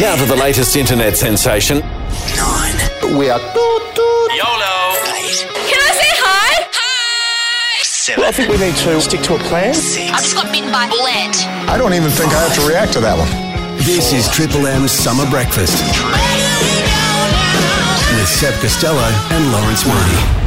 Now to the latest internet sensation. Nine. We are YOLO. Eight. Can I say hi? Hi! Seven. I think we need to stick to a plan. Six. I just got bitten by a bull ant. I don't even think I have to react to that one. This is Triple M's Summer Breakfast with Seb Costello and Lawrence Mooney.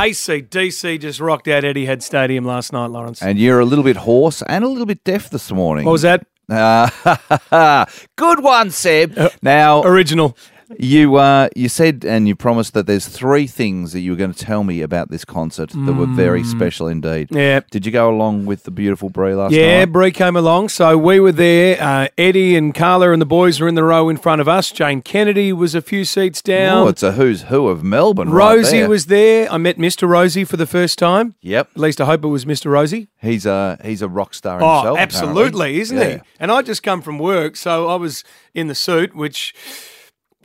ACDC just rocked out Etihad Stadium last night, Lawrence. And you're a little bit hoarse and a little bit deaf this morning. what was that? Good one, Seb. Uh, now, Original. You uh, you said and you promised that there's three things that you were going to tell me about this concert that were very special indeed. Mm. Yeah. Did you go along with the beautiful Brie last night? Yeah, night? Bree came along, so we were there. Uh, Eddie and Carla and the boys were in the row in front of us. Jane Kennedy was a few seats down. Oh, it's a who's who of Melbourne. right Rosie there. was there. I met Mr. Rosie for the first time. Yep. At least I hope it was Mr. Rosie. He's a he's a rock star Oh, himself. absolutely, apparently. isn't Yeah. he? And I just come from work, so I was in the suit, which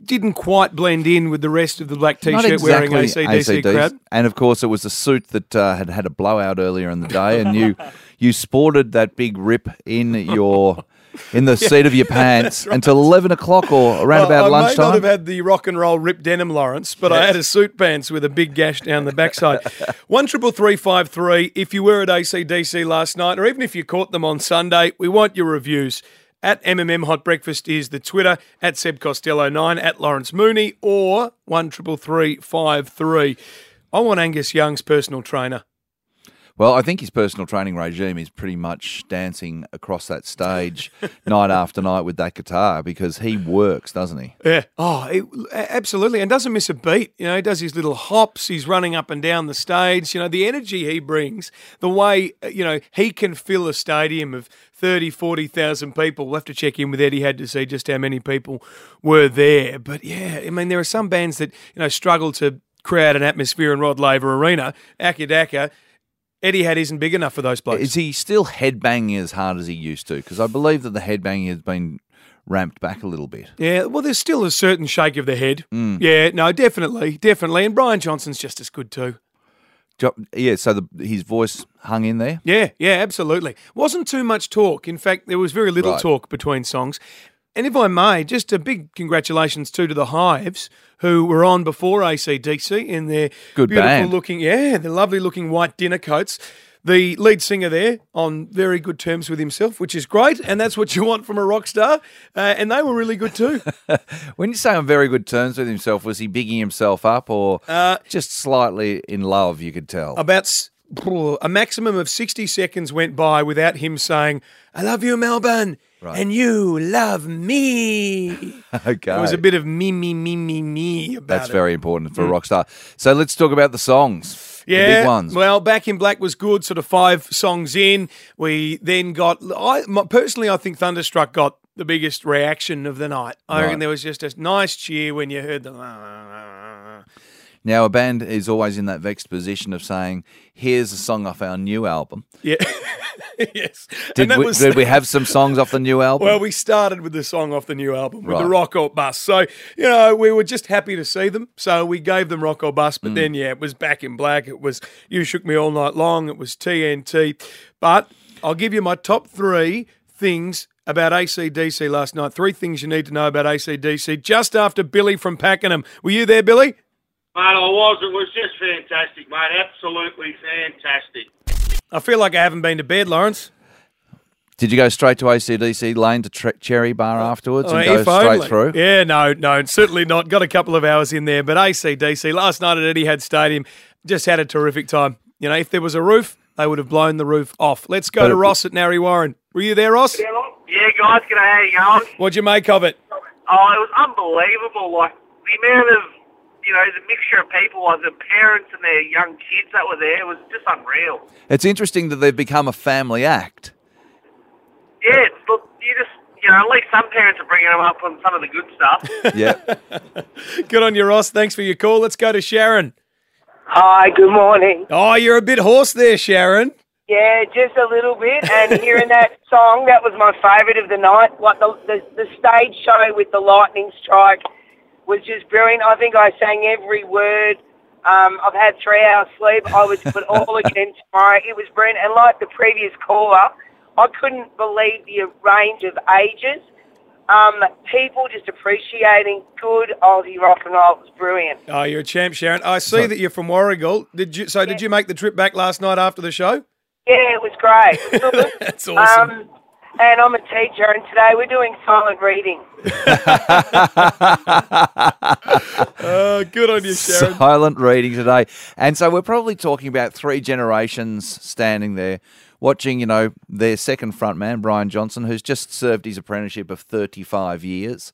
didn't quite blend in with the rest of the black t-shirt wearing ACDC, ACDC. crowd. And of course, it was a suit that uh, had had a blowout earlier in the day, and you you sported that big rip in your in the seat of your pants until eleven o'clock or around Well, about I may not lunchtime. have had the rock and roll ripped denim, Lawrence, but I had a suit pants with a big gash down the backside. One triple three five three. If you were at ACDC last night, or even if you caught them on Sunday, we want your reviews. At MMM Hot Breakfast is the Twitter, at Seb Costello 9, at Lawrence Mooney, or one triple three five three. I want Angus Young's personal trainer. Well, I think his personal training regime is pretty much dancing across that stage night after night with that guitar because he works, doesn't he? Yeah. Oh, it, absolutely. And doesn't miss a beat. You know, he does his little hops. He's running up and down the stage. You know, the energy he brings, the way, uh, you know, he can fill a stadium of 30, 40,000 people. We'll have to check in with Etihad to see just how many people were there. But yeah, I mean, there are some bands that, you know, struggle to create an atmosphere in Rod Laver Arena. Akadaka, Etihad isn't big enough for those blokes. Is he still headbanging as hard as he used to? Because I believe that the headbanging has been ramped back a little bit. Yeah, well, there's still a certain shake of the head. Mm. Yeah, no, definitely, definitely. And Brian Johnson's just as good too. Yeah, so the, his voice hung in there. Yeah, yeah, absolutely. Wasn't too much talk. In fact, there was very little Right. talk between songs. And if I may, just a big congratulations too to the Hives, who were on before ACDC in their Good beautiful band. looking, yeah, the lovely looking white dinner coats. The lead singer there on very good terms with himself, which is great, and that's what you want from a rock star. Uh, and they were really good too. When you say on very good terms with himself, was he bigging himself up or Uh, just slightly in love? You could tell. About a maximum of 60 seconds went by without him saying, I love you, Melbourne, Right. and you love me. okay, It was a bit of me, me, me, me, me about That's it. very important for a rock star. So let's talk about the songs. Yeah, the big ones. Well, Back in Black was good, sort of five songs in. We then got, I personally, I think Thunderstruck got the biggest reaction of the night. I Right. reckon there was just a nice cheer when you heard the. Now, a band is always in that vexed position of saying, "Here's a song off our new album." Yeah. yes. Did and that we, was, did we have some songs off the new album? Well, we started with the song off the new album, with the Rock or Bus. So, you know, we were just happy to see them. So we gave them Rock or Bus. Mm. But then, yeah, it was Back in Black. It was You Shook Me All Night Long. It was TNT. But I'll give you my top three things about ACDC last night. Three things you need to know about ACDC just after Billy from Pakenham. Were you there, Billy? Mate, I was. It was just fantastic, mate. Absolutely fantastic. I feel like I haven't been to bed, Lawrence. Did you go straight to ACDC Lane to tre- Cherry Bar afterwards and Oh, go straight only. through? Yeah, no, no, certainly not. Got a couple of hours in there, but ACDC last night at Etihad Stadium just had a terrific time. You know, if there was a roof, they would have blown the roof off. Let's go But to it- Ross at Narre Warren. Were you there, Ross? Yeah, guys, g'day. How you going? What'd you make of it? Oh, it was unbelievable. Like, the amount of, you know, the mixture of people, like the parents and their young kids that were there was just unreal. It's interesting that they've become a family act. Yeah, it's, look, you just, you know, at least some parents are bringing them up on some of the good stuff. Yeah. Good on you, Ross. Thanks for your call. Let's go to Sharon. Hi, good morning. Oh, you're a bit hoarse there, Sharon. Yeah, just a little bit. And hearing that song, that was my favourite of the night. Like the, the the stage show with the lightning strike was just brilliant. I think I sang every word. Um, I've had three hours sleep. I was put all again tomorrow. It was brilliant. And like the previous caller, I couldn't believe the range of ages. um, people just appreciating good Aussie rock and roll. It was brilliant. Oh, you're a champ, Sharon. I see that you're from Warragul. Did you? So, did you make the trip back last night after the show? Yeah, it was great. That's awesome. Um, and I'm a teacher, and today we're doing silent reading. Oh, good on you, Sharon. Silent reading today. And so we're probably talking about three generations standing there watching, you know, their second front man, Brian Johnson, who's just served his apprenticeship of 35 years.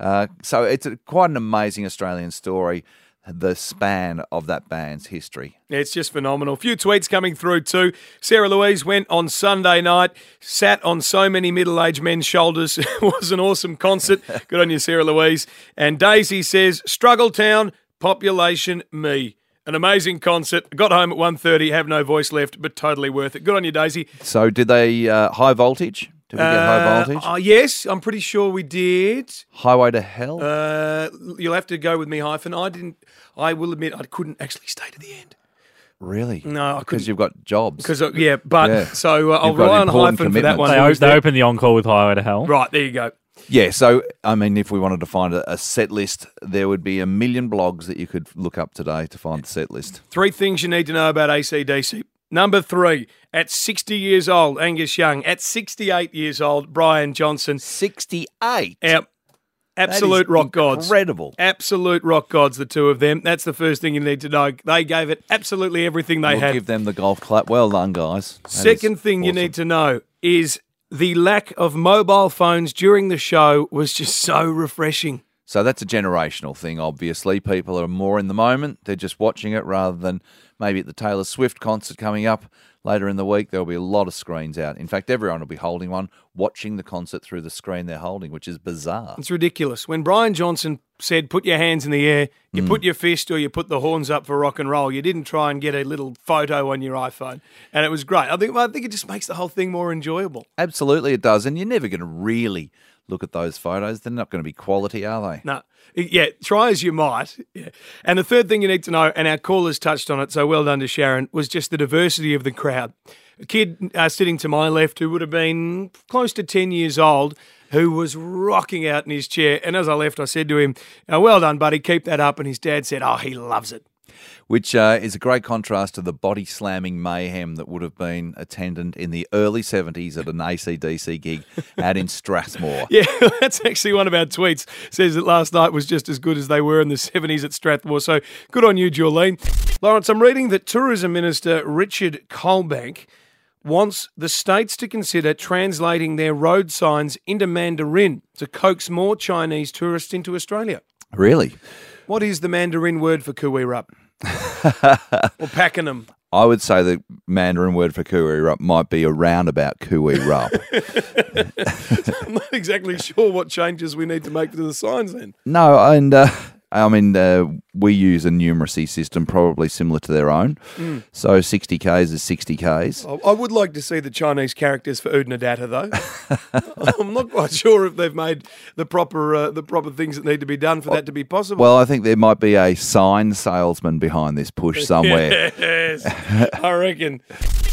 Uh, so it's a, quite an amazing Australian story, the span of that band's history. It's just phenomenal. A few tweets coming through too. Sarah Louise went on Sunday night, sat on so many middle aged men's shoulders. it was an awesome concert. Good on you, Sarah Louise. And Daisy says, Struggle Town, population me. An amazing concert. Got home at 1.30, have no voice left, but totally worth it. Good on you, Daisy. So did they uh, high voltage? Did we get high Uh, voltage? uh, yes, I'm pretty sure we did. Highway to Hell? Uh, you'll have to go with me, hyphen. I didn't. I will admit, I couldn't actually stay to the end. really? No, I couldn't. Because you've got jobs. Because uh, yeah, but Yeah. so uh, I'll You've rely on hyphen for that one. They, Who o- was they there? open the encore with Highway to Hell. Right there you go. Yeah, so I mean, if we wanted to find a, a set list, there would be a million blogs that you could look up today to find the set list. Three things you need to know about ACDC. Number three, at 60 years old, Angus Young. At 68 years old, Brian Johnson. 68. Yep. Absolute rock gods. incredible. Absolute rock gods, the two of them. That's the first thing you need to know. They gave it absolutely everything they We'll had. give them the golf clap. Well done, guys. That Second thing you need to know is the lack of mobile phones during the show was just so refreshing. So that's a generational thing, obviously. People are more in the moment. They're just watching it rather than maybe at the Taylor Swift concert coming up later in the week. There'll be a lot of screens out. In fact, everyone will be holding one, watching the concert through the screen they're holding, which is bizarre. It's ridiculous. When Brian Johnson said, put your hands in the air, you mm. put your fist or you put the horns up for rock and roll, you didn't try and get a little photo on your iPhone. And it was great. I think, I think it just makes the whole thing more enjoyable. Absolutely, it does. And you're never going to really look at those photos. They're not going to be quality, are they? No. Yeah, try as you might. Yeah. And the third thing you need to know, and our callers touched on it, so well done to Sharon, was just the diversity of the crowd. A kid uh, sitting to my left who would have been close to 10 years old who was rocking out in his chair. And as I left, I said to him, "Uh, Well done, buddy, keep that up. And his dad said, Oh, he loves it. Which uh, is a great contrast to the body slamming mayhem that would have been attendant in the early 70s at an ACDC gig out in Strathmore. Yeah, that's actually one of our tweets. Says that last night was just as good as they were in the 70s at Strathmore. So good on you, Jolene. Lawrence, I'm reading that Tourism Minister Richard Colbeck wants the states to consider translating their road signs into Mandarin to coax more Chinese tourists into Australia. Really? What is the Mandarin word for Koo Wee Rup? or Pakenham? I would say the Mandarin word for Koo Wee Rup might be a roundabout Koo Wee Rup. I'm not exactly sure what changes we need to make to the signs then. no, and uh, I mean, uh, we use a numeracy system probably similar to their own. Mm. So 60 Ks is 60 Ks. I I would like to see the Chinese characters for Oodnadatta, though. I'm not quite sure if they've made the proper uh, the proper things that need to be done for that to be possible. Well, I think there might be a sign salesman behind this push somewhere. yes, I reckon.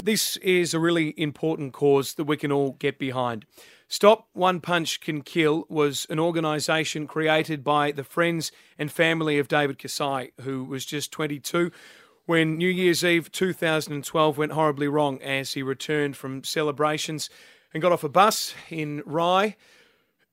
This is a really important cause that we can all get behind. Stop One Punch Can Kill was an organisation created by the friends and family of David Cassai, who was just 22 when New Year's Eve 2012 went horribly wrong as he returned from celebrations and got off a bus in Rye.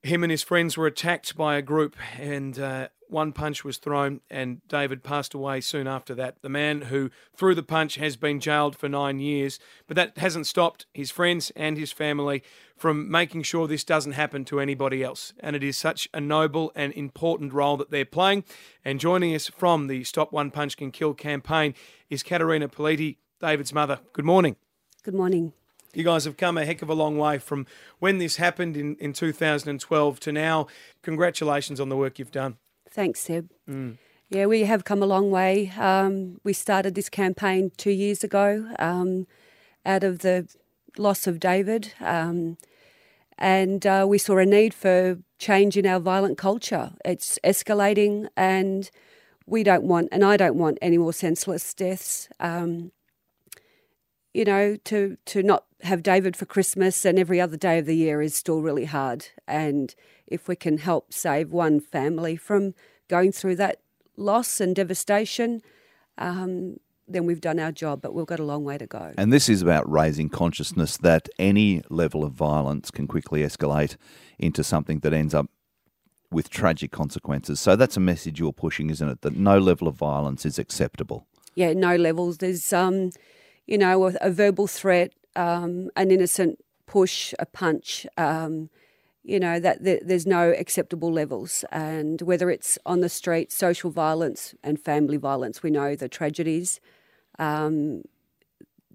Him and his friends were attacked by a group, and uh, one punch was thrown, and David passed away soon after that. The man who threw the punch has been jailed for nine years, but that hasn't stopped his friends and his family from making sure this doesn't happen to anybody else. And it is such a noble and important role that they're playing. And joining us from the Stop One Punch Can Kill campaign is Caterina Politi, David's mother. Good morning. Good morning. You guys have come a heck of a long way from when this happened in, in 2012 to now. Congratulations on the work you've done. Thanks, Seb. Yeah, we have come a long way. Um, we started this campaign two years ago um, out of the loss of David, um, and uh, we saw a need for change in our violent culture. It's escalating, and we don't want, and I don't want any more senseless deaths. Um, you know, to to not have David for Christmas and every other day of the year is still really hard, and if we can help save one family from going through that loss and devastation, um, then we've done our job, but we've got a long way to go. And this is about raising consciousness that any level of violence can quickly escalate into something that ends up with tragic consequences. So that's a message you're pushing, isn't it? That no level of violence is acceptable. Yeah, no levels. There's, um, you know, a, a verbal threat, um, an innocent push, a punch. Um, you know that, there's no acceptable levels, and whether it's on the street, social violence and family violence, we know the tragedies. Um,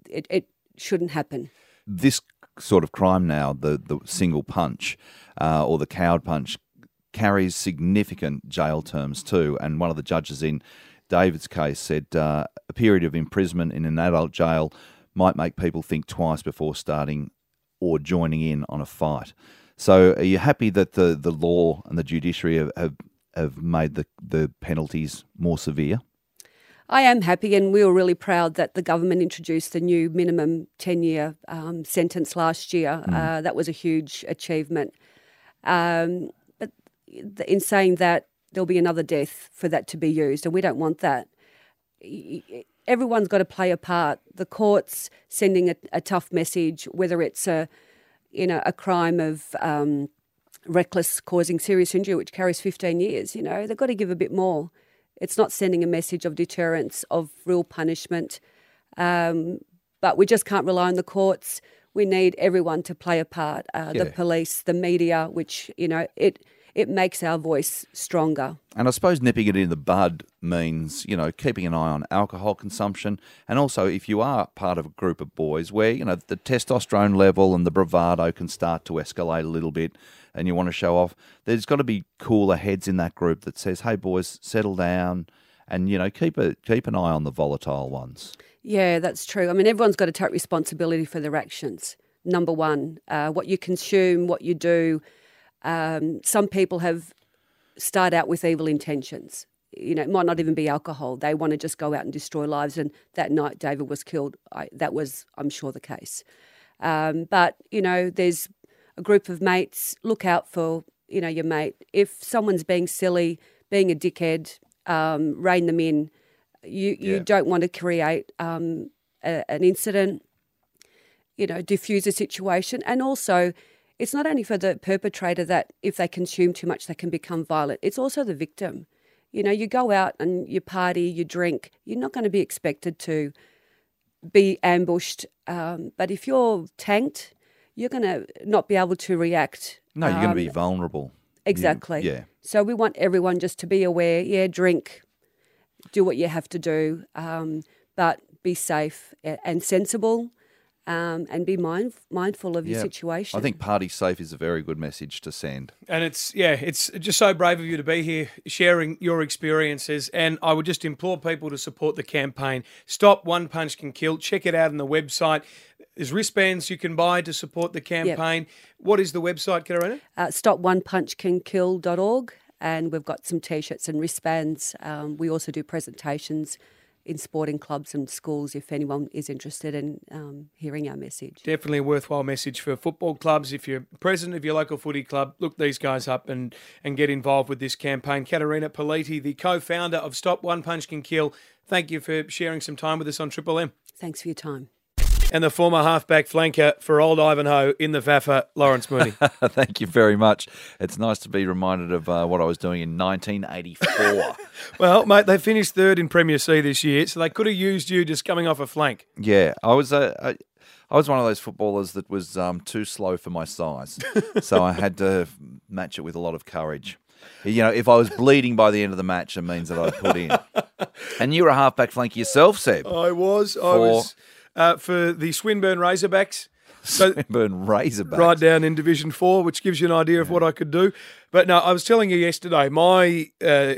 it, it shouldn't happen. This sort of crime now, the the single punch uh, or the coward punch, carries significant jail terms too. And one of the judges in David's case said uh, a period of imprisonment in an adult jail might make people think twice before starting or joining in on a fight. So, are you happy that the, the law and the judiciary have, have, have made the, the penalties more severe? I am happy, and we were really proud that the government introduced the new minimum 10 year um, sentence last year. Mm. Uh, that was a huge achievement. Um, but in saying that, there'll be another death for that to be used, and we don't want that. Everyone's got to play a part. The courts sending a, a tough message, whether it's a you know, a crime of um, reckless causing serious injury, which carries 15 years, you know, they've got to give a bit more. It's not sending a message of deterrence, of real punishment. Um, but we just can't rely on the courts. We need everyone to play a part. Uh, yeah. The police, the media, which you know, it it makes our voice stronger. And I suppose nipping it in the bud means, you know, keeping an eye on alcohol consumption. And also, if you are part of a group of boys where, you know, the testosterone level and the bravado can start to escalate a little bit and you want to show off, there's got to be cooler heads in that group that says, hey, boys, settle down and, you know, keep, a, keep an eye on the volatile ones. Yeah, that's true. I mean, everyone's got to take responsibility for their actions. Number one, uh, what you consume, what you do, um, some people have start out with evil intentions. You know, it might not even be alcohol. They want to just go out and destroy lives. And that night, David was killed. I, that was, I'm sure, the case. Um, but you know, there's a group of mates. Look out for you know your mate. If someone's being silly, being a dickhead, um, rein them in. You you yeah. don't want to create um, a, an incident. You know, diffuse a situation, and also it's not only for the perpetrator that if they consume too much, they can become violent, it's also the victim. You know, you go out and you party, you drink, you're not going to be expected to be ambushed. Um, but if you're tanked, you're going to not be able to react. No, you're um, going to be vulnerable. Exactly. You, yeah. So we want everyone just to be aware. Yeah, drink, do what you have to do, um, but be safe and sensible um, and be mind, mindful of your situation. I think party safe is a very good message to send. And it's, yeah, it's just so brave of you to be here sharing your experiences. And I would just implore people to support the campaign. Stop One Punch Can Kill. Check it out on the website. There's wristbands you can buy to support the campaign. Yep. What is the website, Caterina? Uh, StopOnePunchCanKill.org. And we've got some t shirts and wristbands. Um, we also do presentations in sporting clubs and schools if anyone is interested in um, hearing our message. Definitely a worthwhile message for football clubs. If you're president of your local footy club, look these guys up and, and get involved with this campaign. Caterina Politi, the co founder of Stop One Punch Can Kill, thank you for sharing some time with us on Triple M. Thanks for your time and the former halfback flanker for old Ivanhoe in the VAFA, Lawrence Mooney. Thank you very much. It's nice to be reminded of uh, what I was doing in 1984. well, mate, they finished third in Premier C this year, so they could have used you just coming off a flank. Yeah, I was a. Uh, I was one of those footballers that was um, too slow for my size, so I had to match it with a lot of courage. You know, if I was bleeding by the end of the match, it means that I put in. And you were a halfback flank yourself, Seb. I was. I was uh, for the Swinburne Razorbacks. So, Swinburne Razorbacks. Right down in Division 4, which gives you an idea of what I could do. But no, I was telling you yesterday, my uh,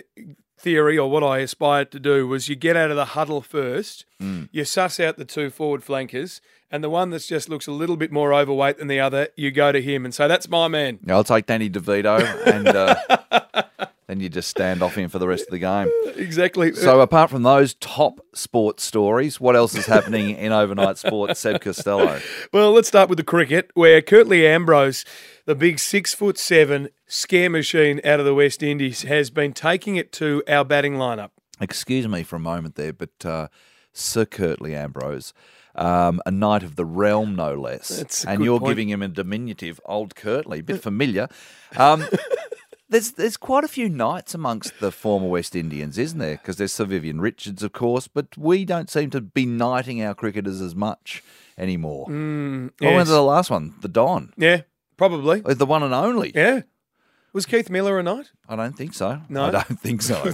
theory or what I aspired to do was you get out of the huddle first, mm. you suss out the two forward flankers, and the one that just looks a little bit more overweight than the other, you go to him and say, that's my man. I'll take Danny DeVito and uh, then you just stand off him for the rest of the game. Exactly. So, apart from those top sports stories, what else is happening in overnight sports, Seb Costello? Well, let's start with the cricket, where Curtly Ambrose the big six foot seven scare machine out of the West Indies, has been taking it to our batting lineup. Excuse me for a moment there, but uh, Sir Curtly Ambrose, um, a knight of the realm, no less, and you're point. giving him a diminutive, old Curtly, a bit familiar. Um, there's there's quite a few knights amongst the former West Indians, isn't there? Because there's Sir Vivian Richards, of course, but we don't seem to be knighting our cricketers as much anymore. Mm, What was the last one? The Don, Yeah, probably. Uh, the one and only. Yeah. Was Keith Miller a knight? I don't think so. No? I don't think so.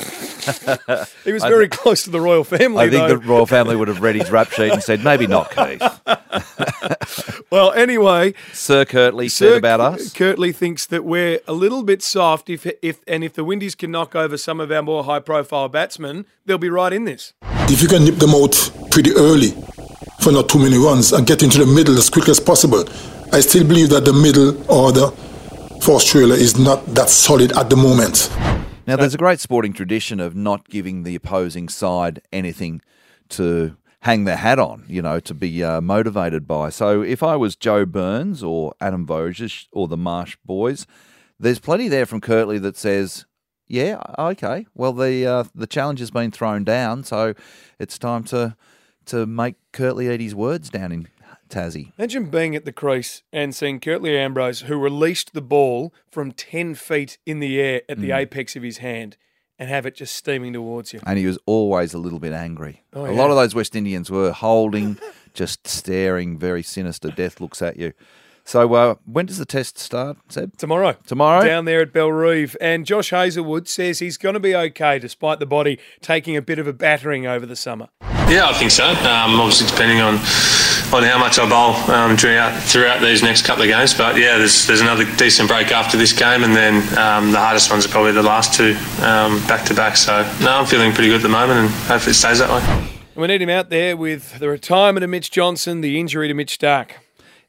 He was I very close to the royal family, I think though. the royal family would have read his rap sheet and said, maybe not Keith. Well, anyway, Sir Curtly Sir said about us. Curtly thinks that we're a little bit soft. If if and if the Windies can knock over some of our more high-profile batsmen, they'll be right in this. If you can nip them out pretty early for not too many runs and get into the middle as quickly as possible, I still believe that the middle order for Australia is not that solid at the moment. Now, there's a great sporting tradition of not giving the opposing side anything to hang their hat on, you know, to be uh, motivated by. So if I was Joe Burns or Adam Voges or the Marsh boys, there's plenty there from Curtly that says, yeah, okay, well, the uh, the challenge has been thrown down, so it's time to to make Curtly eat his words down in Tassie. Imagine being at the crease and seeing Curtly Ambrose, who released the ball from 10 feet in the air at the Mm. apex of his hand, and have it just steaming towards you. and he was always a little bit angry. Oh, a yeah. lot of those West Indians were holding, just staring, very sinister death looks at you. So, uh, when does the test start, Seb? Tomorrow. Tomorrow? Down there at Bellerive. And Josh Hazlewood says he's going to be okay despite the body taking a bit of a battering over the summer. Yeah, I think so. Um, obviously, depending on on how much I bowl um, throughout throughout these next couple of games. But yeah, there's there's another decent break after this game, and then um, the hardest ones are probably the last two um, back to back. So no, I'm feeling pretty good at the moment, and hopefully it stays that way. And we need him out there with the retirement of Mitch Johnson, the injury to Mitch Starc.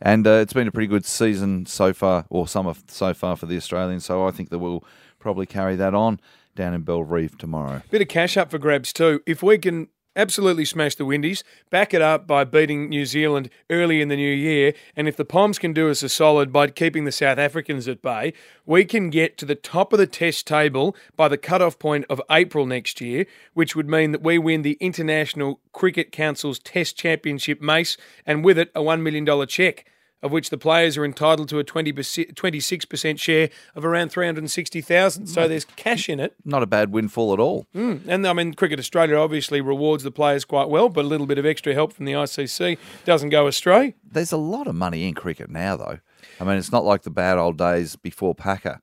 And uh, it's been a pretty good season so far, or summer so far for the Australians. So I think that we'll probably carry that on down in Bellerive tomorrow. Bit of cash up for grabs too. If we can absolutely smash the Windies, back it up by beating New Zealand early in the new year, and if the Poms can do us a solid by keeping the South Africans at bay, we can get to the top of the test table by the cut-off point of April next year, which would mean that we win the International Cricket Council's Test Championship mace, and with it a $1 million cheque. Of which the players are entitled to a 20 26% share of around 360,000. So there's cash in it. Not a bad windfall at all. Mm. And I mean, Cricket Australia obviously rewards the players quite well, but a little bit of extra help from the ICC doesn't go astray. There's a lot of money in cricket now, though. I mean, it's not like the bad old days before Packer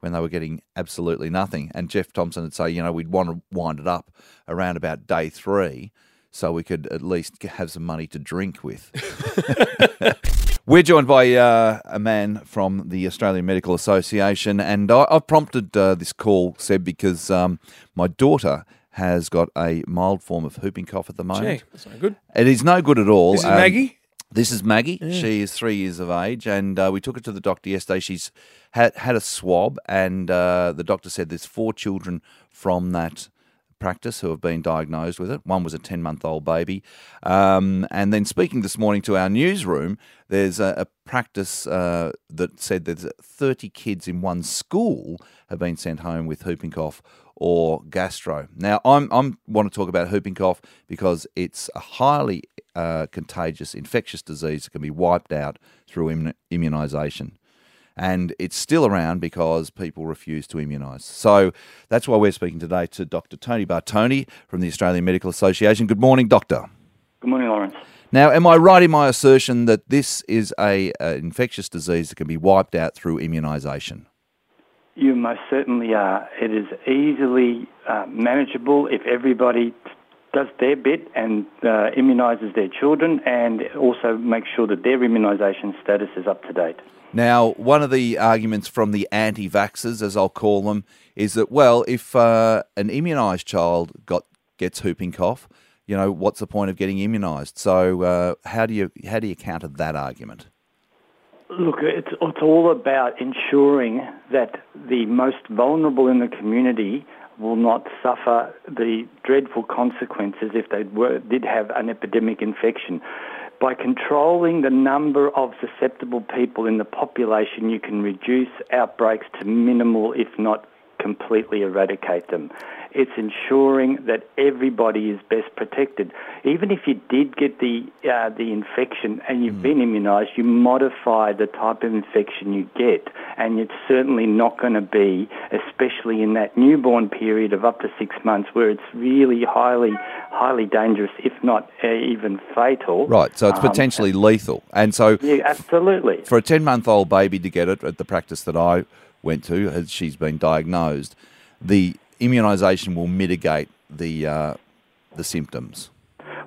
when they were getting absolutely nothing. And Jeff Thomson would say, you know, we'd want to wind it up around about day three so we could at least have some money to drink with. We're joined by uh, a man from the Australian Medical Association, and I, I've prompted uh, this call, Seb, because um, my daughter has got a mild form of whooping cough at the moment. Gee, that's not good. It is no good at all. This is Um, Maggie? This is Maggie. Yeah. She is three years of age, and uh, we took her to the doctor yesterday. She's had had a swab, and uh, the doctor said there's four children from that practice who have been diagnosed with it. One was a 10 month old baby. Um, and then speaking this morning to our newsroom, there's a, a practice uh, that said there's 30 kids in one school have been sent home with whooping cough or gastro. Now, I'm, I'm want to talk about whooping cough because it's a highly uh, contagious infectious disease that can be wiped out through immunisation and it's still around because people refuse to immunise. So that's why we're speaking today to Dr. Tony Bartone from the Australian Medical Association. Good morning, Doctor. Good morning, Lawrence. Now, am I right in my assertion that this is a, a infectious disease that can be wiped out through immunisation? You most certainly are. It is easily uh, manageable if everybody does their bit and uh, immunises their children and also makes sure that their immunisation status is up to date. Now, one of the arguments from the anti vaxxers, as I'll call them, is that, well, if uh, an immunised child got gets whooping cough, you know, what's the point of getting immunised? So, uh, how do you how do you counter that argument? Look, it's, it's all about ensuring that the most vulnerable in the community will not suffer the dreadful consequences if they were, did have an epidemic infection. By controlling the number of susceptible people in the population, you can reduce outbreaks to minimal, if not completely eradicate them. It's ensuring that everybody is best protected. Even if you did get the uh, the infection and you've been immunised, you modify the type of infection you get, and it's certainly not going to be, especially in that newborn period of up to six months, where it's really highly highly dangerous, if not uh, even fatal. Right, so it's Um, potentially lethal. And so yeah, absolutely. for a 10 month old baby to get it at the practice that I went to, as she's been diagnosed, the immunisation will mitigate the, uh, the symptoms.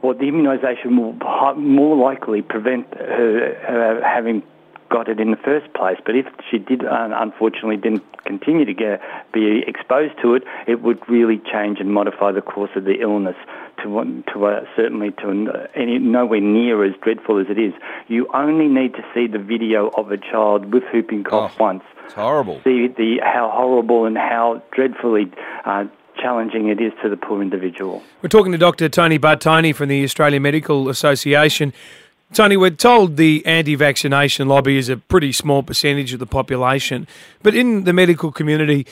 Well, the immunisation will more likely prevent her uh, having got it in the first place. But if she did, uh, unfortunately, didn't continue to get be exposed to it, it would really change and modify the course of the illness to to uh, certainly to any nowhere near as dreadful as it is. You only need to see the video of a child with whooping cough once. It's horrible. See the how horrible and how dreadfully. Uh, Challenging it is to the poor individual. We're talking to Dr. Tony Bartone from the Australian Medical Association. Tony, we're told the anti vaccination lobby is a pretty small percentage of the population, but in the medical community,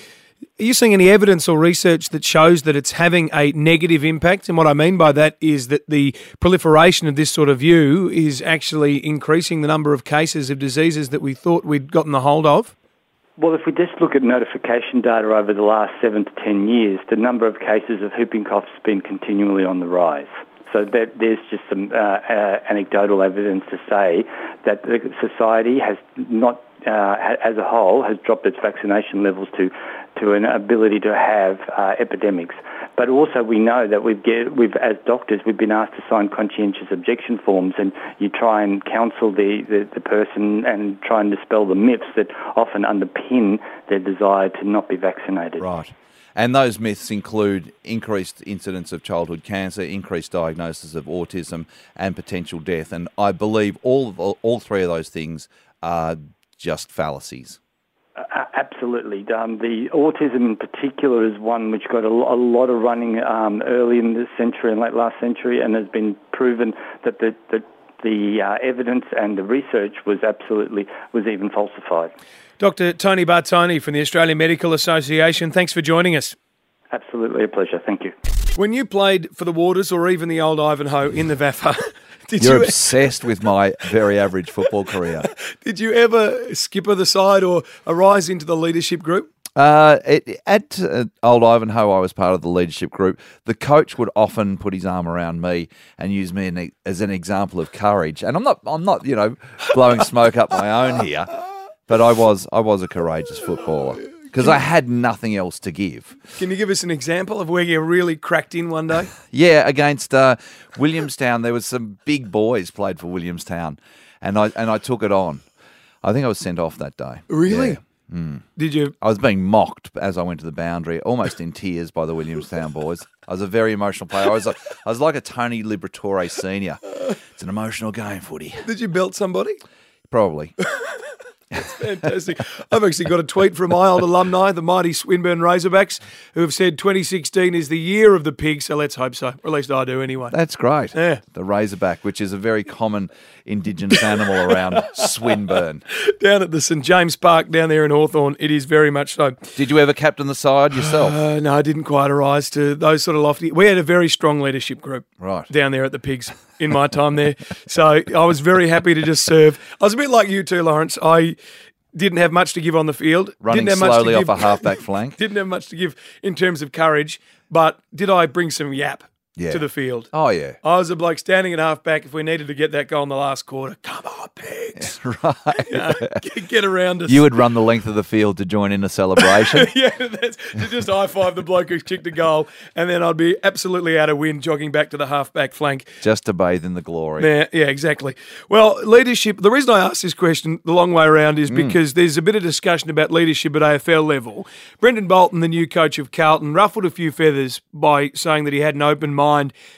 are you seeing any evidence or research that shows that it's having a negative impact? And what I mean by that is that the proliferation of this sort of view is actually increasing the number of cases of diseases that we thought we'd gotten the hold of? Well, if we just look at notification data over the last seven to ten years, the number of cases of whooping cough has been continually on the rise. So there's just some uh, uh, anecdotal evidence to say that the society has not, uh, as a whole, has dropped its vaccination levels to to an ability to have uh, epidemics. But also we know that we've, get, we've, as doctors, we've been asked to sign conscientious objection forms and you try and counsel the, the, the person and try and dispel the myths that often underpin their desire to not be vaccinated. Right. And those myths include increased incidence of childhood cancer, increased diagnosis of autism, and potential death. And I believe all all three of those things are just fallacies. Absolutely. Um, the autism in particular is one which got a, a lot of running um, early in this century and late last century and has been proven that the, the, the uh, evidence and the research was absolutely, was even falsified. Dr. Tony Bartone from the Australian Medical Association, thanks for joining us. Absolutely a pleasure. Thank you. When you played for the Waters or even the old Ivanhoe in the VAFA, did You're you obsessed with my very average football career. did you ever skipper the side or arise into the leadership group? Uh, it, at uh, Old Ivanhoe, I was part of the leadership group. The coach would often put his arm around me and use me an, as an example of courage. And I'm not, I'm not, you know, blowing smoke up my own here, but I was, I was a courageous footballer because I had nothing else to give. Can you give us an example of where you really cracked in one day? Yeah, against uh, Williamstown, there was some big boys played for Williamstown, and I and I took it on. I think I was sent off that day. Really? Yeah. Mm. Did you? I was being mocked as I went to the boundary, almost in tears by the Williamstown boys. I was a very emotional player. I was like, I was like a Tony Liberatore senior. It's an emotional game, footy. Did you belt somebody? Probably. Fantastic. I've actually got a tweet from my old alumni, the mighty Swinburne Razorbacks, who have said 2016 is the year of the pig, so let's hope so. Or at least I do anyway. That's great. Yeah. The razorback, which is a very common Indigenous animal around Swinburne. Down at the St James Park down there in Hawthorn, it is very much so. Did you ever captain the side yourself? Uh, no, I didn't quite arise to those sort of lofty. We had a very strong leadership group Right. down there at the Pigs in my time there. So I was very happy to just serve. I was a bit like you too, Lawrence. I didn't have much to give on the field. Running didn't have much to slowly off give- a halfback flank. Didn't have much to give in terms of courage, but did I bring some yap Yeah. to the field? Oh, yeah. I was a bloke standing at halfback if we needed to get that goal in the last quarter. Come on, pigs. right. You know, get, get around us. You would run the length of the field to join in a celebration. yeah, that's, to just high five the bloke who kicked a goal, and then I'd be absolutely out of wind jogging back to the halfback flank. just to bathe in the glory. Yeah, yeah, exactly. Well, leadership. The reason I asked this question the long way around Mm. is because there's a bit of discussion about leadership at AFL level. Brendon Bolton, the new coach of Carlton, ruffled a few feathers by saying that he had an open mind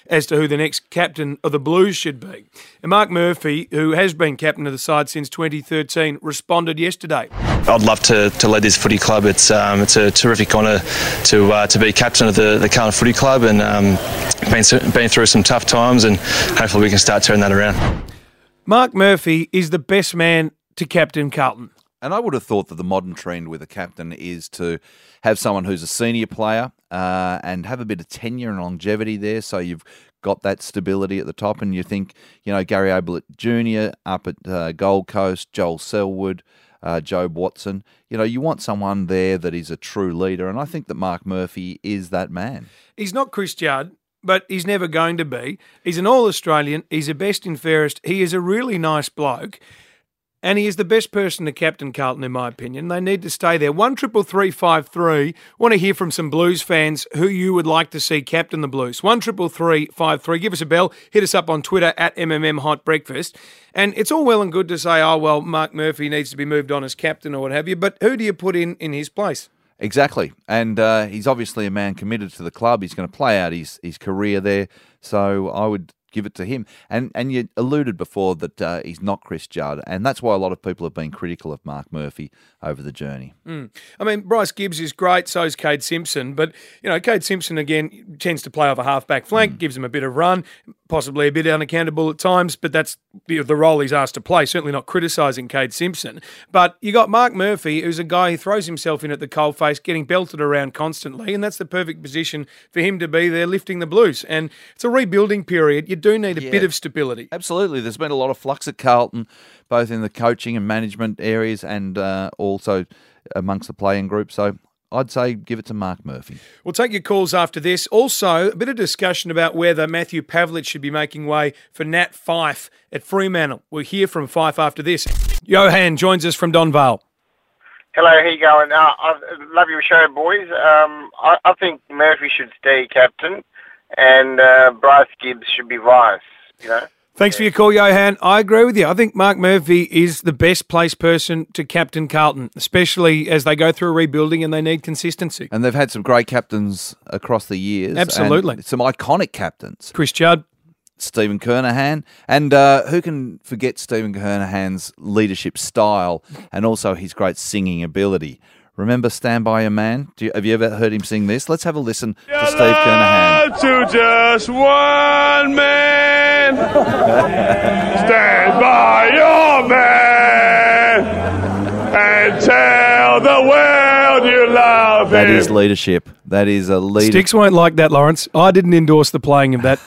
as to who the next captain of the Blues should be. And Mark Murphy, who has been captain of the side since 2013, responded yesterday. I'd love to, to lead this footy club. It's um, it's a terrific honour to uh, to be captain of the the Carlton Footy Club and um, been been through some tough times and hopefully we can start turning that around. Mark Murphy is the best man to captain Carlton. And I would have thought that the modern trend with a captain is to have someone who's a senior player uh, and have a bit of tenure and longevity there. So you've got that stability at the top. And you think, you know, Gary Ablett Jr. up at uh, Gold Coast, Joel Selwood, uh, Jobe Watson. You know, you want someone there that is a true leader. And I think that Mark Murphy is that man. He's not Chris Judd, but he's never going to be. He's an All Australian. He's a best and fairest. He is a really nice bloke. And he is the best person to captain Carlton, in my opinion. They need to stay there. One triple three five three. Want to hear from some Blues fans who you would like to see captain the Blues. One triple three five three. Give us a bell. Hit us up on Twitter at MMM Hot Breakfast. And it's all well and good to say, oh well, Mark Murphy needs to be moved on as captain or what have you. But who do you put in in his place? Exactly. And uh, he's obviously a man committed to the club. He's going to play out his, his career there. So I would give it to him. And and you alluded before that uh, he's not Chris Judd, and that's why a lot of people have been critical of Mark Murphy over the journey. Mm. I mean, Bryce Gibbs is great, so is Cade Simpson. But, you know, Cade Simpson, again, tends to play off a half back flank, mm. gives him a bit of run, possibly a bit unaccountable at times, but that's the, the role he's asked to play. Certainly not criticising Cade Simpson. But you got Mark Murphy, who's a guy who throws himself in at the coalface, getting belted around constantly, and that's the perfect position for him to be there lifting the Blues. And it's a rebuilding period. You do need a Yeah. bit of stability. Absolutely. There's been a lot of flux at Carlton, both in the coaching and management areas and uh, also amongst the playing group. So I'd say give it to Mark Murphy. We'll take your calls after this. Also, a bit of discussion about whether Matthew Pavlich should be making way for Nat Fyfe at Fremantle. We'll hear from Fyfe after this. Johan joins us from Donvale. Hello, how you going? Uh, I love your show, boys. Um, I, I think Murphy should stay captain, and uh, Bryce Gibbs should be vice. You know. Thanks for your call, Johan. I agree with you. I think Mark Murphy is the best placed person to captain Carlton, especially as they go through a rebuilding and they need consistency. And they've had some great captains across the years. Absolutely. and some iconic captains. Chris Judd. Stephen Kernahan. And uh, who can forget Stephen Kernahan's leadership style and also his great singing ability? Remember Stand By Your Man? Do you, have you ever heard him sing this? Let's have a listen to Steve Kernahan. to just one man. Stand by your man and tell the world you love That him. is leadership. That is a leader. Sticks won't like that, Lawrence. I didn't endorse the playing of that.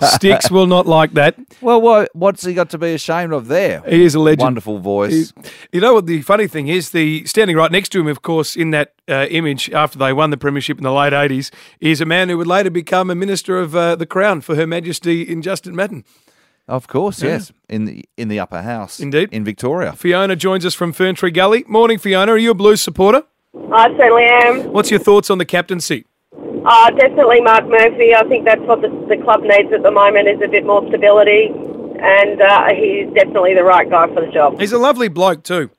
Sticks will not like that. Well, what, what's he got to be ashamed of there? He is a legend. Wonderful voice. He's- you know what the funny thing is? The standing right next to him, of course, in that uh, image after they won the premiership in the late eighties, is a man who would later become a minister of uh, the Crown for Her Majesty in Justin Madden. Of course, Yeah. yes. In the in the upper house. Indeed. In Victoria. Fiona joins us from Ferntree Gully. Morning, Fiona. Are you a Blues supporter? I certainly am. What's your thoughts on the captaincy? Uh, definitely Mark Murphy. I think that's what the, the club needs at the moment is a bit more stability, and uh, he's definitely the right guy for the job. He's a lovely bloke too.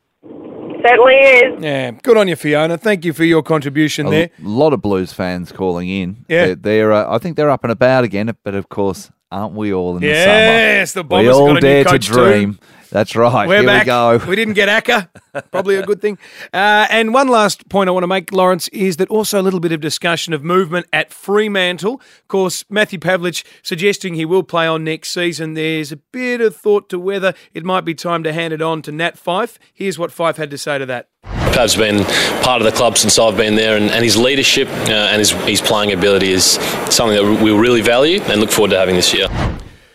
Certainly is. Yeah, good on you, Fiona. Thank you for your contribution A there. lot of Blues fans calling in. Yeah. They're, they're uh, I think they're up and about again, but of course, aren't we all in the summer? Yes, the? Bombers we all got a new dare to coach too. dream. That's right. We're Here back. we go. We didn't get Acker. Probably a good thing. Uh, and one last point I want to make, Lawrence, is that also a little bit of discussion of movement at Fremantle. Of course, Matthew Pavlich suggesting he will play on next season. There's a bit of thought to whether it might be time to hand it on to Nat Fyfe. Here's what Fyfe had to say to that. Pav's been part of the club since I've been there, and, and his leadership uh, and his, his playing ability is something that we really value and look forward to having this year.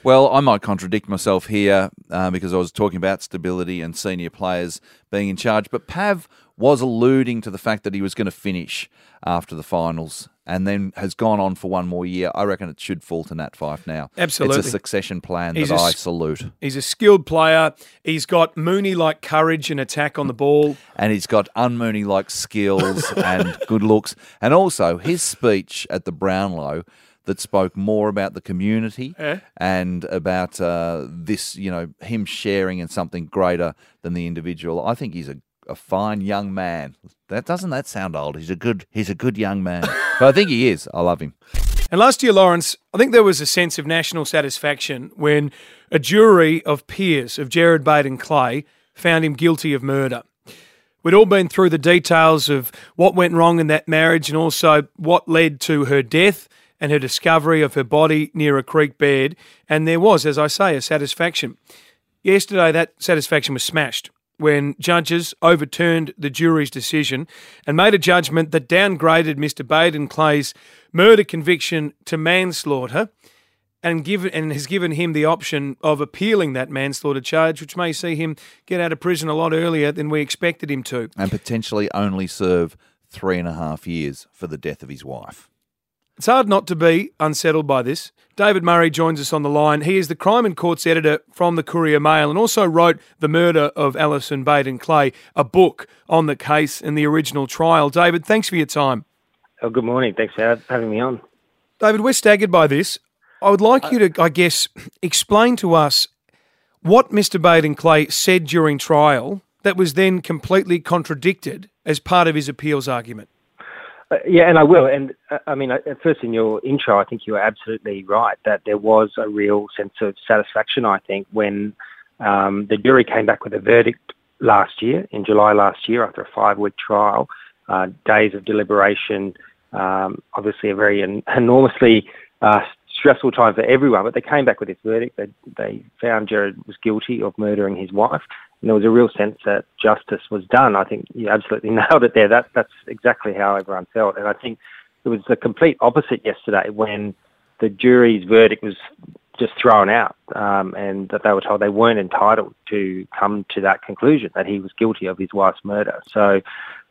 Well, I might contradict myself here uh, because I was talking about stability and senior players being in charge, but Pav was alluding to the fact that he was going to finish after the finals and then has gone on for one more year. I reckon it should fall to Nat Fyfe now. Absolutely. It's a succession plan He's that a I salute. He's a skilled player. He's got Mooney like courage and attack on the ball. and he's got unmoony like skills and good looks, and also his speech at the Brownlow that spoke more about the community Yeah. and about uh, this, you know, him sharing in something greater than the individual. I think he's a, a fine young man. That doesn't that sound old? He's a good he's a good young man. but I think he is. I love him. And last year, Lawrence, I think there was a sense of national satisfaction when a jury of peers of Gerard Baden Clay found him guilty of murder. We'd all been through the details of what went wrong in that marriage and also what led to her death and her discovery of her body near a creek bed. And there was, as I say, a satisfaction. yesterday that satisfaction was smashed when judges overturned the jury's decision and made a judgment that downgraded Mr. Baden Clay's murder conviction to manslaughter and given and has given him the option of appealing that manslaughter charge, which may see him get out of prison a lot earlier than we expected him to. And potentially only serve three and a half years for the death of his wife. It's hard not to be unsettled by this. David Murray joins us on the line. He is the crime and courts editor from the Courier Mail and also wrote The Murder of Alison Baden Clay, a book on the case and the original trial. David, thanks for your time. Oh, good morning. Thanks for having me on. David, we're staggered by this. I would like uh, you to, I guess, explain to us what Mr. Baden Clay said during trial that was then completely contradicted as part of his appeals argument. Uh, yeah, and I will. And uh, I mean, uh, first in your intro, I think you were absolutely right that there was a real sense of satisfaction, I think, when um, the jury came back with a verdict last year, in July last year, after a five week trial, uh, days of deliberation, um, obviously a very en- enormously uh, stressful time for everyone, but they came back with this verdict. They, they found Jared was guilty of murdering his wife. And there was a real sense that justice was done. I think you absolutely nailed it there. That, that's exactly how everyone felt. And I think it was the complete opposite yesterday when the jury's verdict was just thrown out um, and that they were told they weren't entitled to come to that conclusion, that he was guilty of his wife's murder. So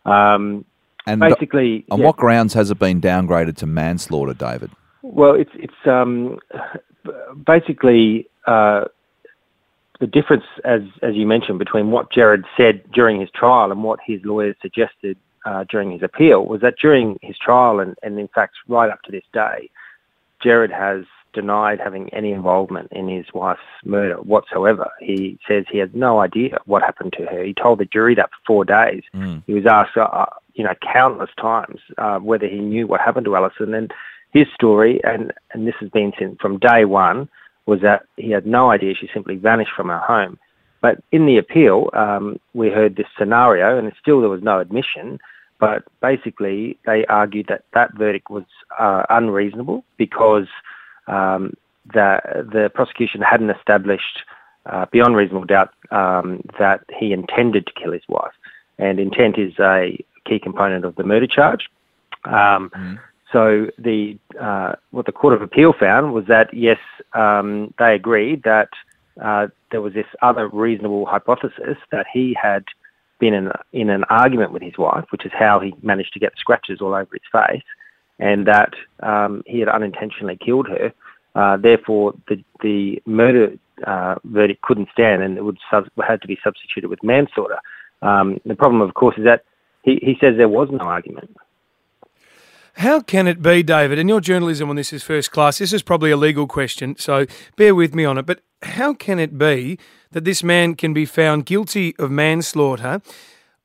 um, And basically... on yeah. what grounds has it been downgraded to manslaughter, David? Well, it's it's um, basically uh, the difference, as as you mentioned, between what Jared said during his trial and what his lawyers suggested uh, during his appeal was that during his trial and, and in fact right up to this day, Jared has denied having any involvement in his wife's murder whatsoever. He says he has no idea what happened to her. He told the jury that for four days. He was asked, uh, you know, countless times uh, whether he knew what happened to Alison, and his story, and, and this has been since from day one, was that he had no idea she simply vanished from her home. But in the appeal, um, we heard this scenario, and still there was no admission. But basically, they argued that that verdict was uh, unreasonable because um, the the prosecution hadn't established uh, beyond reasonable doubt um, that he intended to kill his wife, and intent is a key component of the murder charge. Um, So the uh, what the Court of Appeal found was that yes, um, they agreed that uh, there was this other reasonable hypothesis that he had been in, in an argument with his wife, which is how he managed to get scratches all over his face, and that um, he had unintentionally killed her. Uh, therefore, the the murder uh, verdict couldn't stand, and it would sub- had to be substituted with manslaughter. Um, the problem, of course, is that he, he says there was no argument. How can it be, David? And your journalism on this is first class. This is probably a legal question, so bear with me on it. But how can it be that this man can be found guilty of manslaughter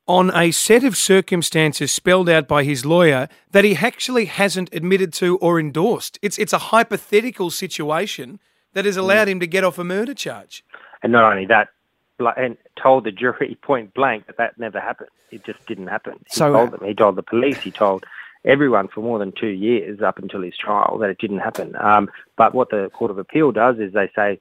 on a set of circumstances spelled out by his lawyer that he actually hasn't admitted to or endorsed? It's it's a hypothetical situation that has allowed him to get off a murder charge. And not only that, bl- and told the jury point blank that that never happened. It just didn't happen. He So- told uh, them. He told the police. He told everyone for more than two years up until his trial that it didn't happen. Um, but what the Court of Appeal does is they say,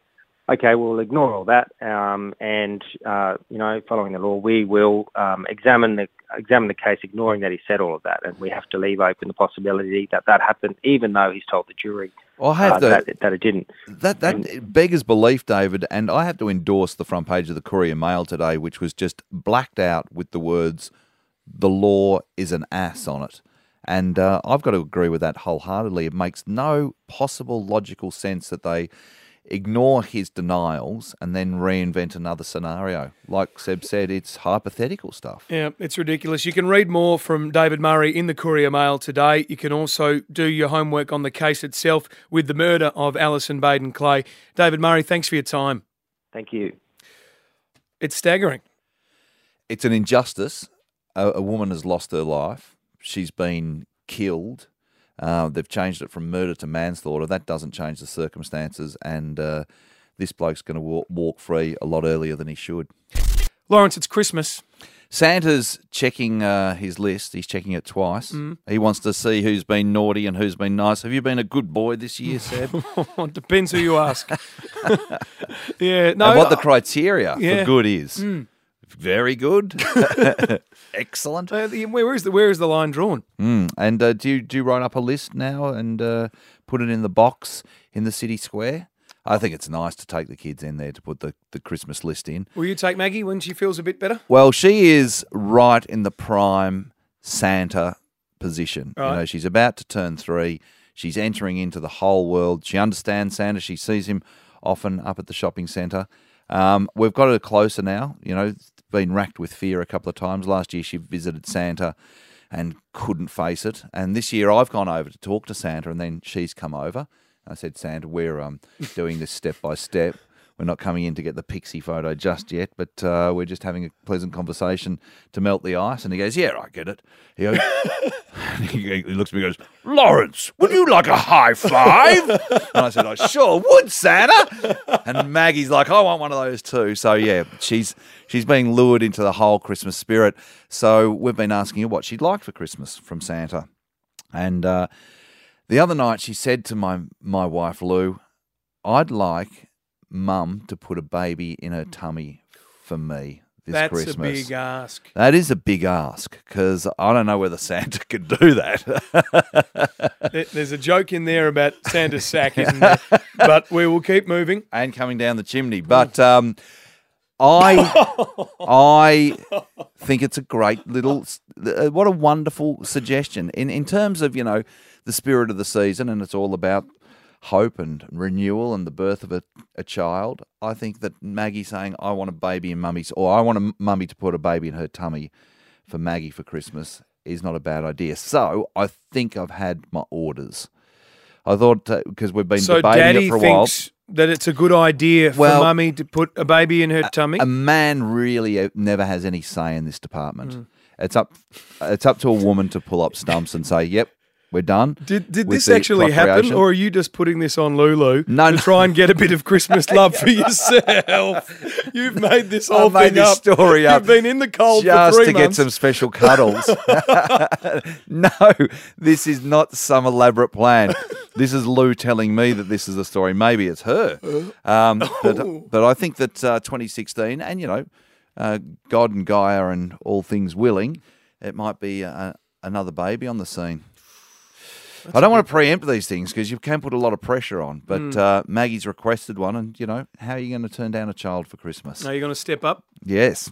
okay, we'll ignore all that, um, and uh, you know, following the law, we will um, examine the examine the case, ignoring that he said all of that, and we have to leave open the possibility that that happened, even though he's told the jury Well, I have uh, to- that, that it didn't. That that beggars belief, David, and I have to endorse the front page of the Courier Mail today, which was just blacked out with the words "the law is an ass" on it. And uh, I've got to agree with that wholeheartedly. It makes no possible logical sense that they ignore his denials and then reinvent another scenario. Like Seb said, it's hypothetical stuff. Yeah, it's ridiculous. You can read more from David Murray in the Courier Mail today. You can also do your homework on the case itself with the murder of Alison Baden Clay. David Murray, thanks for your time. Thank you. It's staggering. It's an injustice. A, a woman has lost her life. She's been killed. Uh, they've changed it from murder to manslaughter. That doesn't change the circumstances, and uh, this bloke's going to walk, walk free a lot earlier than he should. Lawrence, it's Christmas. Santa's checking uh, his list. He's checking it twice. Mm. He wants to see who's been naughty and who's been nice. Have you been a good boy this year, Seb? Depends who you ask. yeah, no. and what the criteria Yeah. for good is? Mm. Very good. Excellent. Uh, where is the where is the line drawn? Mm. And uh, do you do you write up a list now and uh, put it in the box in the city square? I think it's nice to take the kids in there to put the, the Christmas list in. Will you take Maggie when she feels a bit better? Well, she is right in the prime Santa position. You know, she's about to turn three. She's entering into the whole world. She understands Santa. She sees him often up at the shopping centre. Um, we've got her closer now. You know, been racked with fear a couple of times. Last year she visited Santa and couldn't face it. And this year I've gone over to talk to Santa, and then she's come over. I said, Santa, we're um, doing this step by step. We're not coming in to get the pixie photo just yet, but uh, we're just having a pleasant conversation to melt the ice. And he goes, Yeah, I get it. He, goes, he looks at me and goes, Lawrence, would you like a high five? and I said, I sure would, Santa. And Maggie's like, I want one of those too. So yeah, she's she's being lured into the whole Christmas spirit. So we've been asking her what she'd like for Christmas from Santa. And uh, the other night she said to my my wife Lou, I'd like mum to put a baby in her tummy for me this Christmas. That's Christmas. a big ask. That is a big ask because I don't know whether Santa could do that. There- There's a joke in there about Santa's sack, isn't there? But we will keep moving. and coming down the chimney. But um, I I think it's a great little uh, what a wonderful suggestion in in terms of you know the spirit of the season and it's all about hope and renewal and the birth of a, a child. I think that Maggie saying I want a baby in mummy's or I want a mummy to put a baby in her tummy for Maggie for Christmas is not a bad idea. So I think I've had my orders. I thought because we've been so debating Daddy it for a while. thinks that it's a good idea Well- for Mummy to put a baby in her tummy. A man really uh, never has any say in this department. Mm. It's up, it's up to a woman to pull up stumps and say, "Yep, we're done." Did did this actually happen, or are you just putting this on Lulu No, to no. try and get a bit of Christmas love for yourself? You've made this whole made thing this up. story up You've been in the cold just to get some special cuddles. no, this is not some elaborate plan. This is Lou telling me that this is a story. Maybe it's her, um, but but I think that uh, 2016, and you know, uh, God and Gaia and all things willing, it might be uh, another baby on the scene. I don't want to preempt these things because you can put a lot of pressure on. But Mm. uh, Maggie's requested one, and you know, how are you going to turn down a child for Christmas? Are you're going to step up? Yes.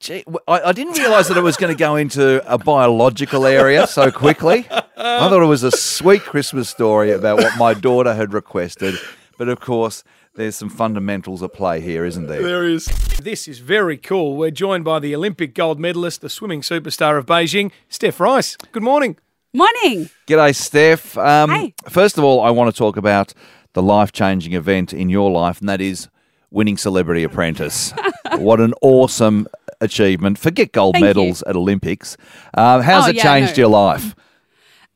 Gee, I, I didn't realise that it was going to go into a biological area so quickly. I thought it was a sweet Christmas story about what my daughter had requested. But of course, there's some fundamentals at play here, isn't there? There is. This is very cool. We're joined by the Olympic gold medalist, the swimming superstar of Beijing, Steph Rice. Good morning. Morning. G'day, Steph. Um, First of all, I want to talk about the life changing event in your life, and that is winning Celebrity Apprentice. what an awesome achievement. Forget gold Thank you. medals at Olympics. Um, how's Oh, it yeah, changed no. your life?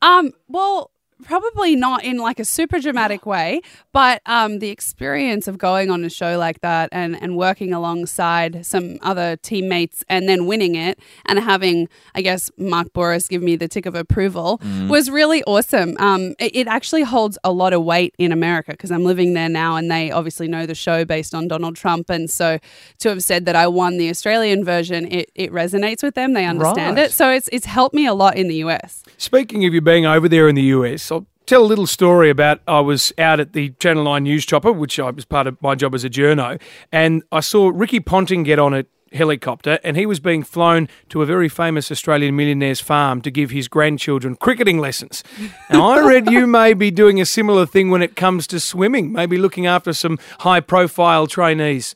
Um, well, probably not in like a super dramatic way, but um, the experience of going on a show like that and, and working alongside some other teammates and then winning it and having, I guess, Mark Bouris give me the tick of approval Mm. was really awesome. Um, it, it actually holds a lot of weight in America because I'm living there now and they obviously know the show based on Donald Trump. And so to have said that I won the Australian version, it, it resonates with them. They understand Right. it. So it's, it's helped me a lot in the US. Speaking of you being over there in the US, tell a little story about I was out at the Channel 9 News Chopper, which I was part of my job as a journo, and I saw Ricky Ponting get on a helicopter and he was being flown to a very famous Australian millionaire's farm to give his grandchildren cricketing lessons. Now, I read you may be doing a similar thing when it comes to swimming, maybe looking after some high profile trainees.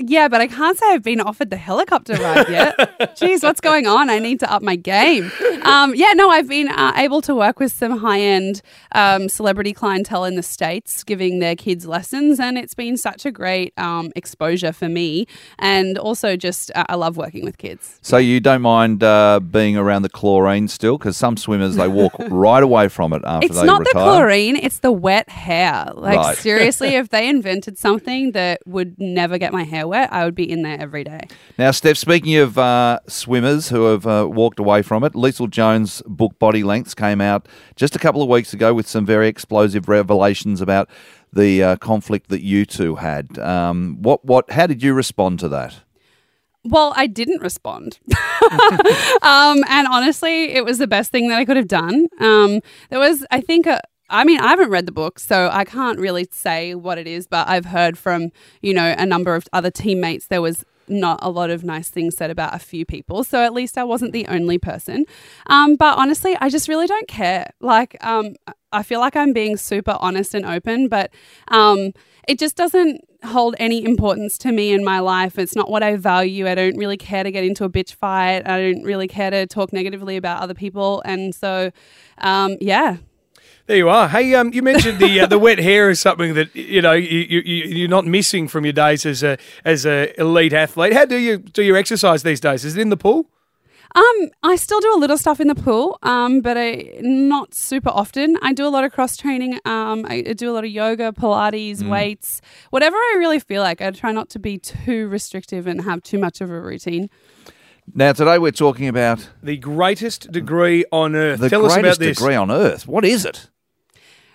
Yeah, but I can't say I've been offered the helicopter ride yet. Jeez, what's going on? I need to up my game. Um, yeah, no, I've been uh, able to work with some high end um, celebrity clientele in the States, giving their kids lessons, and it's been such a great um, exposure for me. And also, just uh, I love working with kids. So you don't mind uh, being around the chlorine still? Because some swimmers, they walk right away from it after It's they not the chlorine, it's the wet hair. Like, Right. seriously, if they invented something that would never get my hair wet, I would be in there every day. Now, Steph, speaking of uh, swimmers who have uh, walked away from it, Leisel Jones' book Body Lengths came out just a couple of weeks ago with some very explosive revelations about the uh, conflict that you two had. Um, what, what, how did you respond to that? Well, I didn't respond. um, and honestly, it was the best thing that I could have done. Um, there was, I think, a, I mean, I haven't read the book, so I can't really say what it is, but I've heard from, you know, a number of other teammates there was not a lot of nice things said about a few people. So at least I wasn't the only person. Um, but honestly, I just really don't care. Like, um, I feel like I'm being super honest and open, but um, it just doesn't hold any importance to me in my life. It's not what I value. I don't really care to get into a bitch fight. I don't really care to talk negatively about other people. And so, um, yeah, there you are. Hey, um, you mentioned the uh, the wet hair is something that you know you, you you're not missing from your days as a as a elite athlete. How do you do your exercise these days? Is it in the pool? Um, I still do a little stuff in the pool, um, but I, not super often. I do a lot of cross training. Um, I do a lot of yoga, Pilates, Mm. weights, whatever I really feel like. I try not to be too restrictive and have too much of a routine. Now, today we're talking about The greatest degree on earth. the Tell us about greatest this. degree on earth. What is it?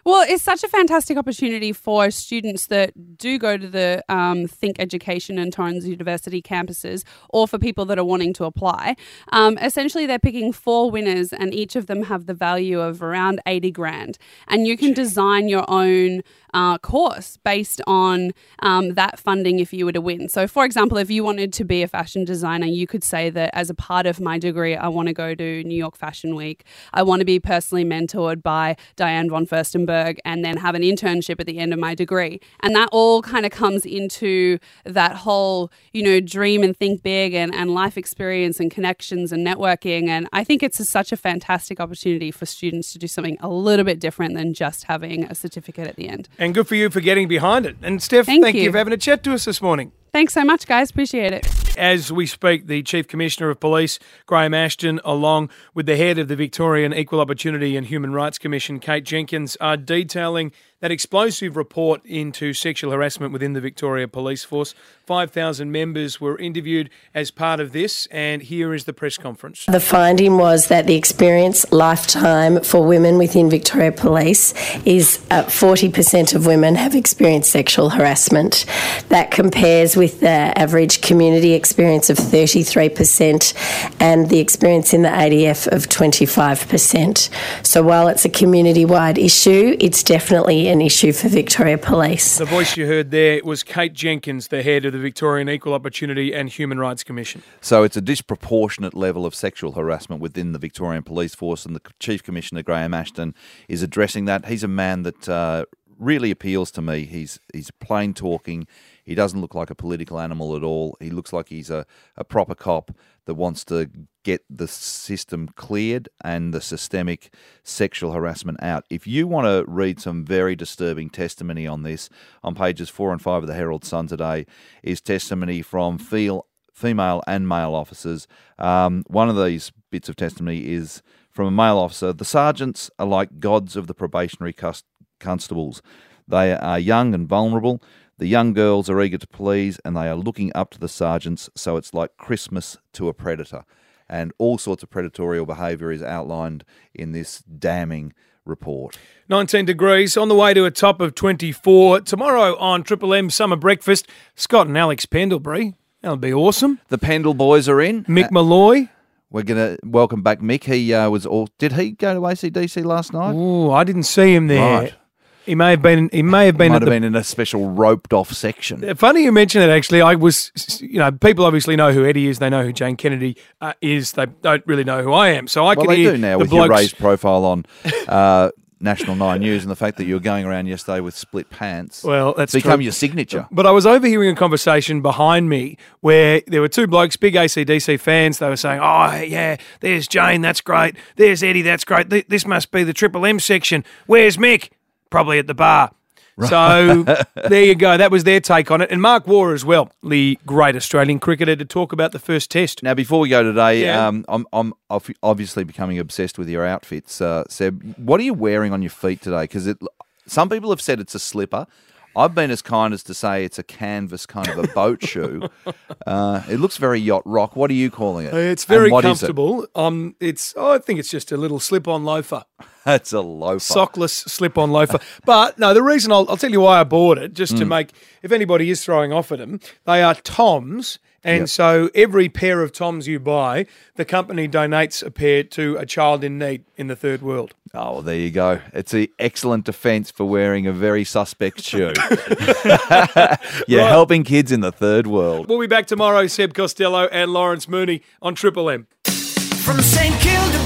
Well, it's such a fantastic opportunity for students that do go to the um, Think Education and Torrens University campuses, or for people that are wanting to apply. Um, essentially, they're picking four winners, and each of them have the value of around 80 grand. And you can design your own uh, course based on um, that funding if you were to win. So, for example, if you wanted to be a fashion designer, you could say that as a part of my degree, I want to go to New York Fashion Week. I want to be personally mentored by Diane von Furstenberg and then have an internship at the end of my degree. And that all kind of comes into that whole, you know, dream and think big and, and life experience and connections and networking. And I think it's a, such a fantastic opportunity for students to do something a little bit different than just having a certificate at the end. And good for you for getting behind it. And Steph, Thank thank, you. you. for having a chat to us this morning. Thanks so much, guys. Appreciate it. As we speak, the Chief Commissioner of Police, Graham Ashton, along with the head of the Victorian Equal Opportunity and Human Rights Commission, Kate Jenkins, are detailing that explosive report into sexual harassment within the Victoria Police Force. 5,000 members were interviewed as part of this, and here is the press conference. The finding was that the experience lifetime for women within Victoria Police is uh, 40% of women have experienced sexual harassment. That compares with the average community experience of 33% and the experience in the ADF of 25%. So while it's a community wide issue, it's definitely an issue for Victoria Police. The voice you heard there was Kate Jenkins, the head of the Victorian Equal Opportunity and Human Rights Commission. So it's a disproportionate level of sexual harassment within the Victorian Police Force, and the Chief Commissioner Graham Ashton is addressing that. He's a man that uh, really appeals to me. He's he's plain talking. He doesn't look like a political animal at all. He looks like he's a, a proper cop that wants to get the system cleared and the systemic sexual harassment out. If you want to read some very disturbing testimony on this, on pages four and five of the Herald Sun today is testimony from female and male officers. Um, one of these bits of testimony is from a male officer. The sergeants are like gods of the probationary constables. They are young and vulnerable. The young girls are eager to please and they are looking up to the sergeants, so it's like Christmas to a predator. And all sorts of predatorial behaviour is outlined in this damning report. 19 degrees on the way to a top of 24. Tomorrow on Triple M Summer Breakfast, Scott and Alex Pendlebury. That'll be awesome. The Pendle boys are in. Mick Molloy. We're going to welcome back Mick. He uh, was all. Did he go to ACDC last night? Oh, I didn't see him there. Right. He may have been. He may have been. Might have the, been in a special roped off section. Funny you mention that. Actually, I was. You know, people obviously know who Eddie is. They know who Jane Kennedy uh, is. They don't really know who I am. So I well, can they hear do now the with blokes. your raised profile on uh, National Nine News and the fact that you were going around yesterday with split pants. Well, that's become true. your signature. But I was overhearing a conversation behind me where there were two blokes, big ACDC fans. They were saying, "Oh, yeah, there's Jane, that's great. There's Eddie, that's great. This must be the Triple M section. Where's Mick? Probably at the bar." So there you go. That was their take on it. And Mark Waugh as well, the great Australian cricketer, to talk about the first test. Now, before we go today, Yeah. um, I'm, I'm obviously becoming obsessed with your outfits. Uh, Seb, what are you wearing on your feet today? Because some people have said it's a slipper. I've been as kind as to say it's a canvas kind of a boat shoe. Uh, it looks very yacht rock. What are you calling it? It's very is it? comfortable. Um, it's oh, I think it's just a little slip-on loafer, That's a loafer. sockless slip-on loafer. but no, the reason I'll, I'll tell you why I bought it, just to Mm. make if anybody is throwing off at them, they are Toms. And Yep. so every pair of Toms you buy, the company donates a pair to a child in need in the third world. Oh, well, there you go. It's an excellent defense for wearing a very suspect shoe. You're Right. helping kids in the third world. We'll be back tomorrow, Seb Costello and Lawrence Mooney on Triple M. From St Kilda